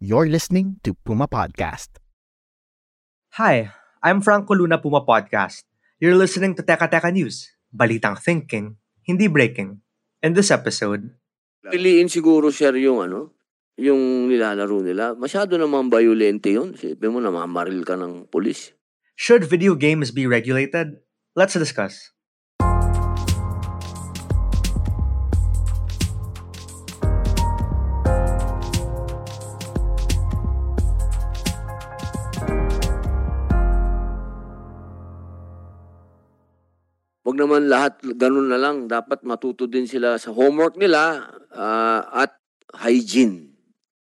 You're listening to Puma Podcast. Hi, I'm Franco Luna Puma Podcast. You're listening to Teka Teka News, balitang thinking, hindi breaking. In this episode, Piliin siguro sir yung ano, yung nilalaro nila. Masyado namang violente yun. Sipin mo, namamaril ka ng polis. should video games be regulated? Let's discuss. Naman lahat ganun na lang. Dapat matuto din sila sa homework nila ah, at hygiene.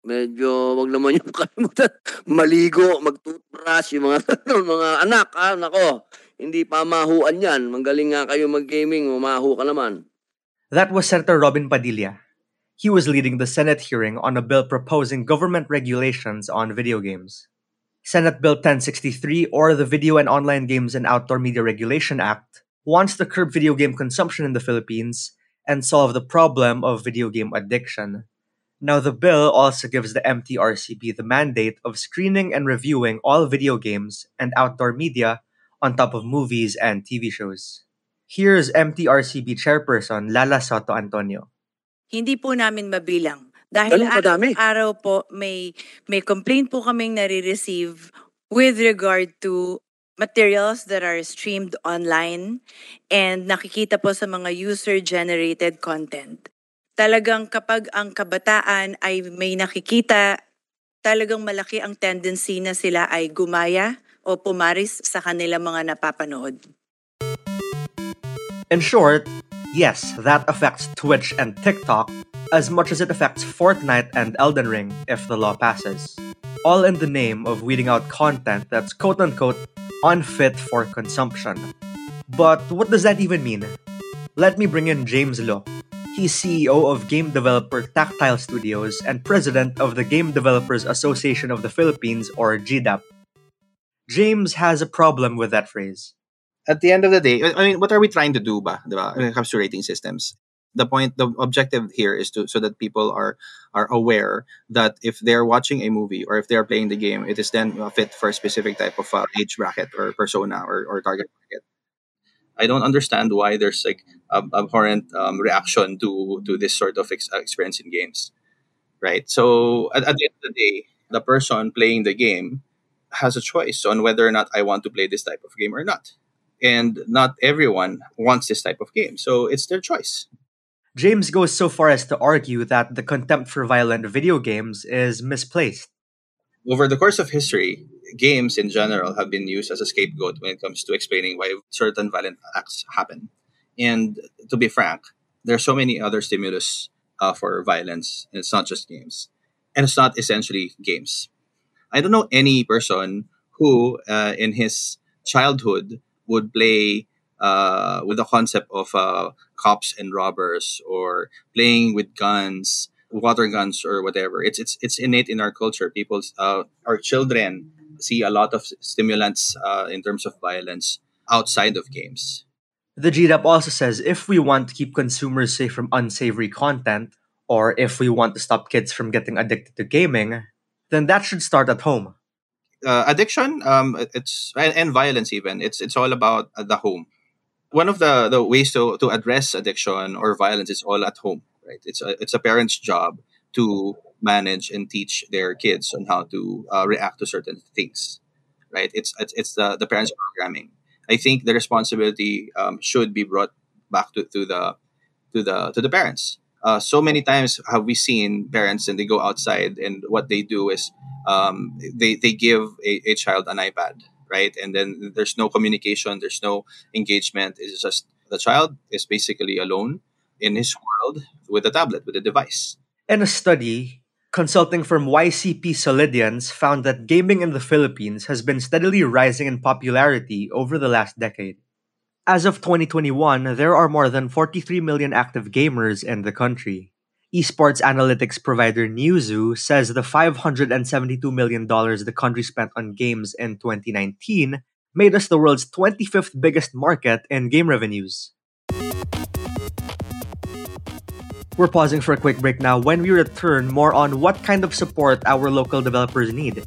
Medyo, wag naman yung kalimutan. Maligo, mag-toothbrush, yung mga, mga anak, ah, nako. Hindi pa mahuan yan. Magaling nga kayo mag-gaming, umahu ka naman. That was Senator Robin Padilla. He was leading the Senate hearing on a bill proposing government regulations on video games. Senate Bill 1063, or the Video and Online Games and Outdoor Media Regulation Act, wants to curb video game consumption in the Philippines and solve the problem of video game addiction. Now, the bill also gives the MTRCB the mandate of screening and reviewing all video games and outdoor media on top of movies and TV shows. Here's MTRCB Chairperson Lala Sotto Antonio. Hindi po namin mabilang. Dahil Ganun araw po may, may complaint po kaming nare-receive with regard to materials that are streamed online and nakikita po sa mga user-generated content. Talagang kapag ang kabataan ay may nakikita, talagang malaki ang tendency na sila ay gumaya o pumaris sa kanilang mga napapanood. In short, yes, that affects Twitch and TikTok as much as it affects Fortnite and Elden Ring if the law passes. All in the name of weeding out content that's quote unquote unfit for consumption. But what does that even mean? Let me bring in James Lo. He's CEO of game developer Tactile Studios and president of the Game Developers Association of the Philippines, or GDAP. James has a problem with that phrase. at the end of the day, I mean, what are we trying to do ba, diba, when it comes to rating systems? The point, the objective here is to so that people are are aware that if they're watching a movie or if they're playing the game, it is then fit for a specific type of uh, age bracket or persona or, or target market. I don't understand why there's like a abhorrent um, reaction to to this sort of ex- experience in games, right? So at, at the end of the day, the person playing the game has a choice on whether or not I want to play this type of game or not and not everyone wants this type of game so it's their choice James goes so far as to argue that the contempt for violent video games is misplaced. over the course of history games in general have been used as a scapegoat when it comes to explaining why certain violent acts happen. And to be frank there are so many other stimulus uh, for violence and it's not just games. And it's not essentially games. I don't know any person who uh, in his childhood would play uh, with the concept of uh, cops and robbers or playing with guns, water guns or whatever. It's it's it's innate in our culture. People, uh, our children see a lot of stimulants uh, in terms of violence outside of games. The GDAP also says if we want to keep consumers safe from unsavory content, or if we want to stop kids from getting addicted to gaming, then that should start at home. uh, addiction um it's and, and violence even it's it's all about the home one of the the ways to to address addiction or violence is all at home right? It's a, it's a parent's job to manage and teach their kids on how to uh, react to certain things right? It's it's, it's the, the parents programming. I think the responsibility um, should be brought back to, to the to the to the parents. Uh, so many times have we seen parents and they go outside and what they do is um, they they give a, a child an iPad, right? And then there's no communication, there's no engagement. It's just the child is basically alone in his world with a tablet, with a device. In a study, consulting firm YCP Solidiance found that gaming in the Philippines has been steadily rising in popularity over the last decade. As of 2021, there are more than 43 million active gamers in the country. Esports analytics provider Newzoo says the $572 million the country spent on games in 2019 made us the world's 25th biggest market in game revenues. We're pausing for a quick break now. When we return, more on what kind of support our local developers need.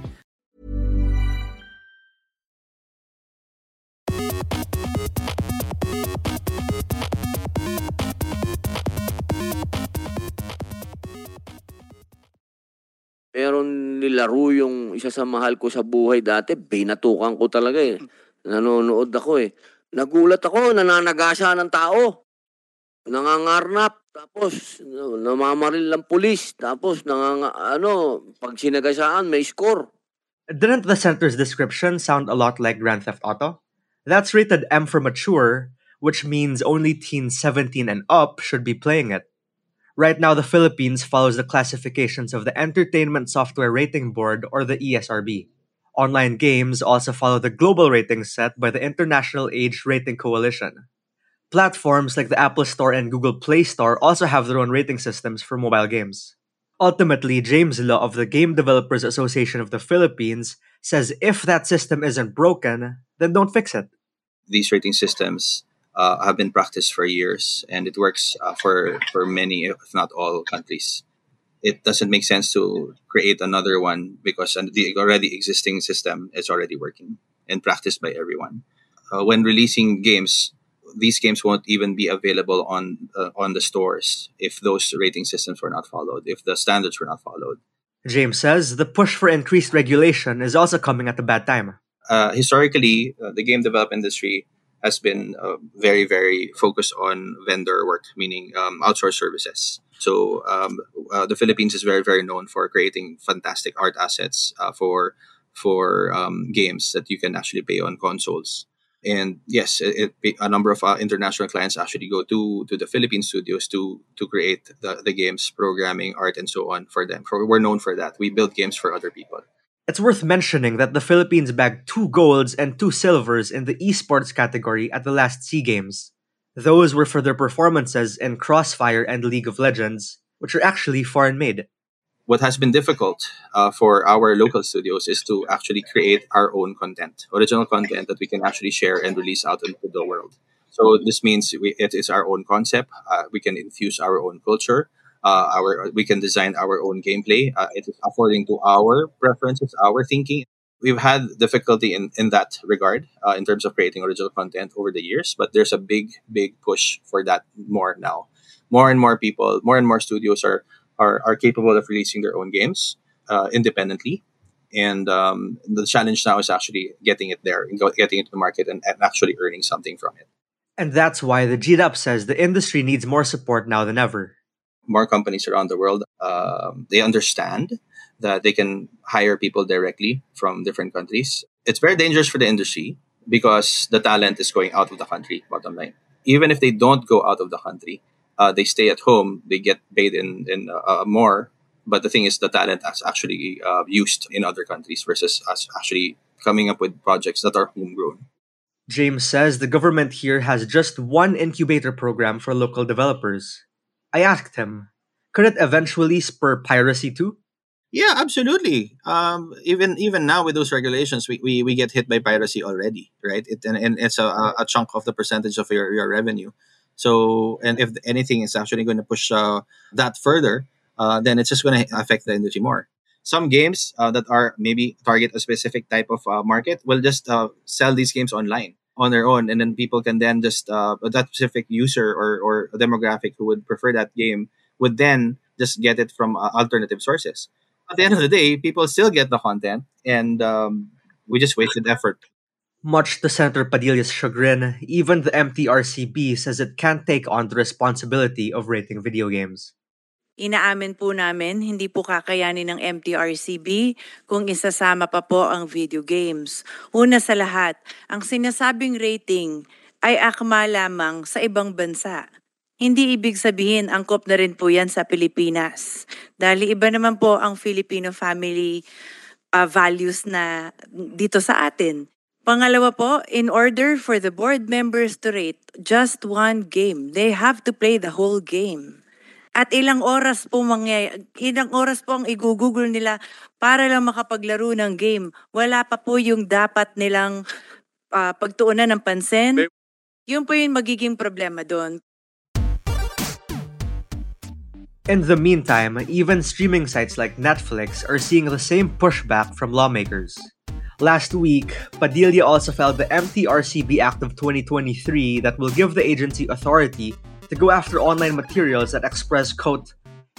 Nilaro yung isa sa mahal ko sa buhay dati, binatukan ko talaga eh. Nanonood ako eh. Nagulat ako, nananagasa ng tao. Nangangarnap, tapos namamaril ng pulis, tapos nanganga, ano, pag sinagasaan, may score. Didn't the center's description sound a lot like Grand Theft Auto? That's rated M for mature, which means only teens 17 and up should be playing it. Right now, the Philippines follows the classifications of the Entertainment Software Rating Board, or the ESRB. Online games also follow the global ratings set by the International Age Rating Coalition. Platforms like the Apple Store and Google Play Store also have their own rating systems for mobile games. Ultimately, James Law of the Game Developers Association of the Philippines says if that system isn't broken, then don't fix it. These rating systems uh, have been practiced for years, and it works uh, for for many, if not all, countries. It doesn't make sense to create another one because the already existing system is already working and practiced by everyone. Uh, when releasing games, these games won't even be available on uh, on the stores if those rating systems were not followed, if the standards were not followed. James says the push for increased regulation is also coming at a bad time. Uh, historically, uh, the game development industry has been uh, very, very focused on vendor work, meaning um, outsourced services. So um, uh, the Philippines is very, very known for creating fantastic art assets uh, for for um, games that you can actually pay on consoles. And yes, it, it, a number of uh, international clients actually go to to the Philippine studios to to create the, the games, programming, art, and so on for them. For, we're known for that. We build games for other people. It's worth mentioning that the Philippines bagged two golds and two silvers in the esports category at the last SEA Games. Those were for their performances in Crossfire and League of Legends, which are actually foreign made. What has been difficult uh, for our local studios is to actually create our own content, original content that we can actually share and release out into the world. So this means we, it is our own concept. Uh, we can infuse our own culture uh, our we can design our own gameplay. Uh, it is according to our preferences, our thinking. We've had difficulty in, in that regard uh, in terms of creating original content over the years, but there's a big, big push for that more now. More and more people, more and more studios are are, are capable of releasing their own games uh, independently. And um, the challenge now is actually getting it there, getting it to the market, and, and actually earning something from it. And that's why the GDAP says the industry needs more support now than ever more companies around the world um, they understand that they can hire people directly from different countries it's very dangerous for the industry because the talent is going out of the country bottom line even if they don't go out of the country uh, they stay at home they get paid in, in uh, more But the thing is, the talent is actually uh, used in other countries versus us actually coming up with projects that are homegrown. James says the government here has just one incubator program for local developers. I asked him, could it eventually spur piracy too? Yeah, absolutely. Um, even even now with those regulations, we, we, we get hit by piracy already, right? It, and, and it's a, a chunk of the percentage of your, your revenue. So, and if anything is actually going to push uh, that further, uh, then it's just going to affect the industry more. Some games uh, that are maybe target a specific type of uh, market will just uh, sell these games online on their own, and then people can then just uh, that specific user or or demographic who would prefer that game would then just get it from alternative sources at the end of the day, people still get the content, and um, we just wasted effort. Much to Senator Padilla's chagrin, even the MTRCB says it can't take on the responsibility of rating video games. Inaamin po namin, hindi po kakayanin ng MTRCB kung isasama pa po ang video games. Una sa lahat, ang sinasabing rating ay akma lamang sa ibang bansa. Hindi ibig sabihin angkop na rin po yan sa Pilipinas. Dahil iba naman po ang Filipino family uh, values na dito sa atin. Pangalawa po, in order for the board members to rate just one game, they have to play the whole game. At ilang oras po mangyay ilang oras po ang igugugol nila para lang makapaglaro ng game. Wala pa po yung dapat nilang uh, pagtuunan ng pansin. Yun po yung magiging problema doon. In the meantime, even streaming sites like Netflix are seeing the same pushback from lawmakers. Last week, Padilla also filed the MTRCB Act of 2023 that will give the agency authority to go after online materials that express, quote,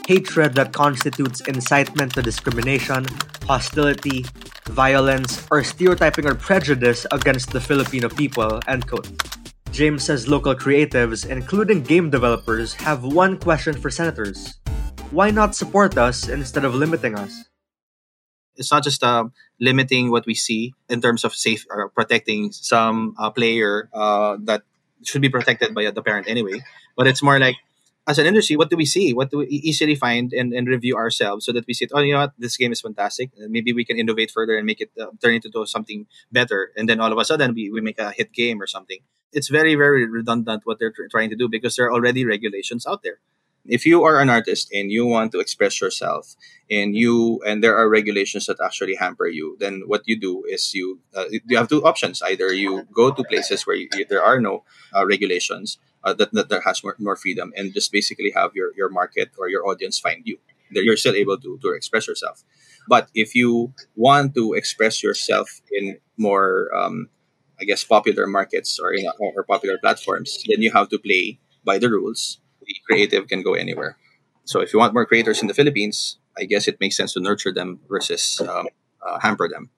hatred that constitutes incitement to discrimination, hostility, violence, or stereotyping or prejudice against the Filipino people, end quote. James says local creatives, including game developers, have one question for senators. Why not support us instead of limiting us? It's not just uh, limiting what we see in terms of safe or protecting some uh, player uh, that should be protected by the parent anyway, but it's more like as an industry, what do we see? What do we easily find and, and review ourselves so that we see, oh, you know what, this game is fantastic. Maybe we can innovate further and make it uh, turn into something better. And then all of a sudden, we, we make a hit game or something it's very very redundant what they're tr- trying to do because there are already regulations out there if you are an artist and you want to express yourself and you and there are regulations that actually hamper you then what you do is you uh, you have two options. Either you go to places where you, there are no uh, regulations uh, that, that has more, more freedom and just basically have your, your market or your audience find you. That you're still able to, to express yourself. But if you want to express yourself in more um, I guess, popular markets or, in, or popular platforms, then you have to play by the rules. The creative can go anywhere. So if you want more creators in the Philippines, I guess it makes sense to nurture them versus um, uh, hamper them.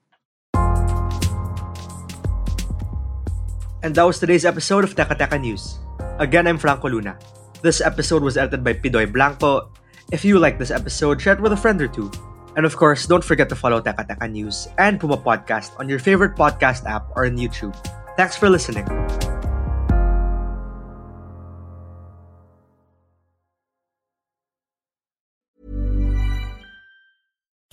And that was today's episode of Teka Teka News. Again, I'm Franco Luna. This episode was edited by Pidoy Blanco. If you like this episode, share it with a friend or two. And of course, don't forget to follow Teka Teka News and Puma Podcast on your favorite podcast app or on YouTube. Thanks for listening.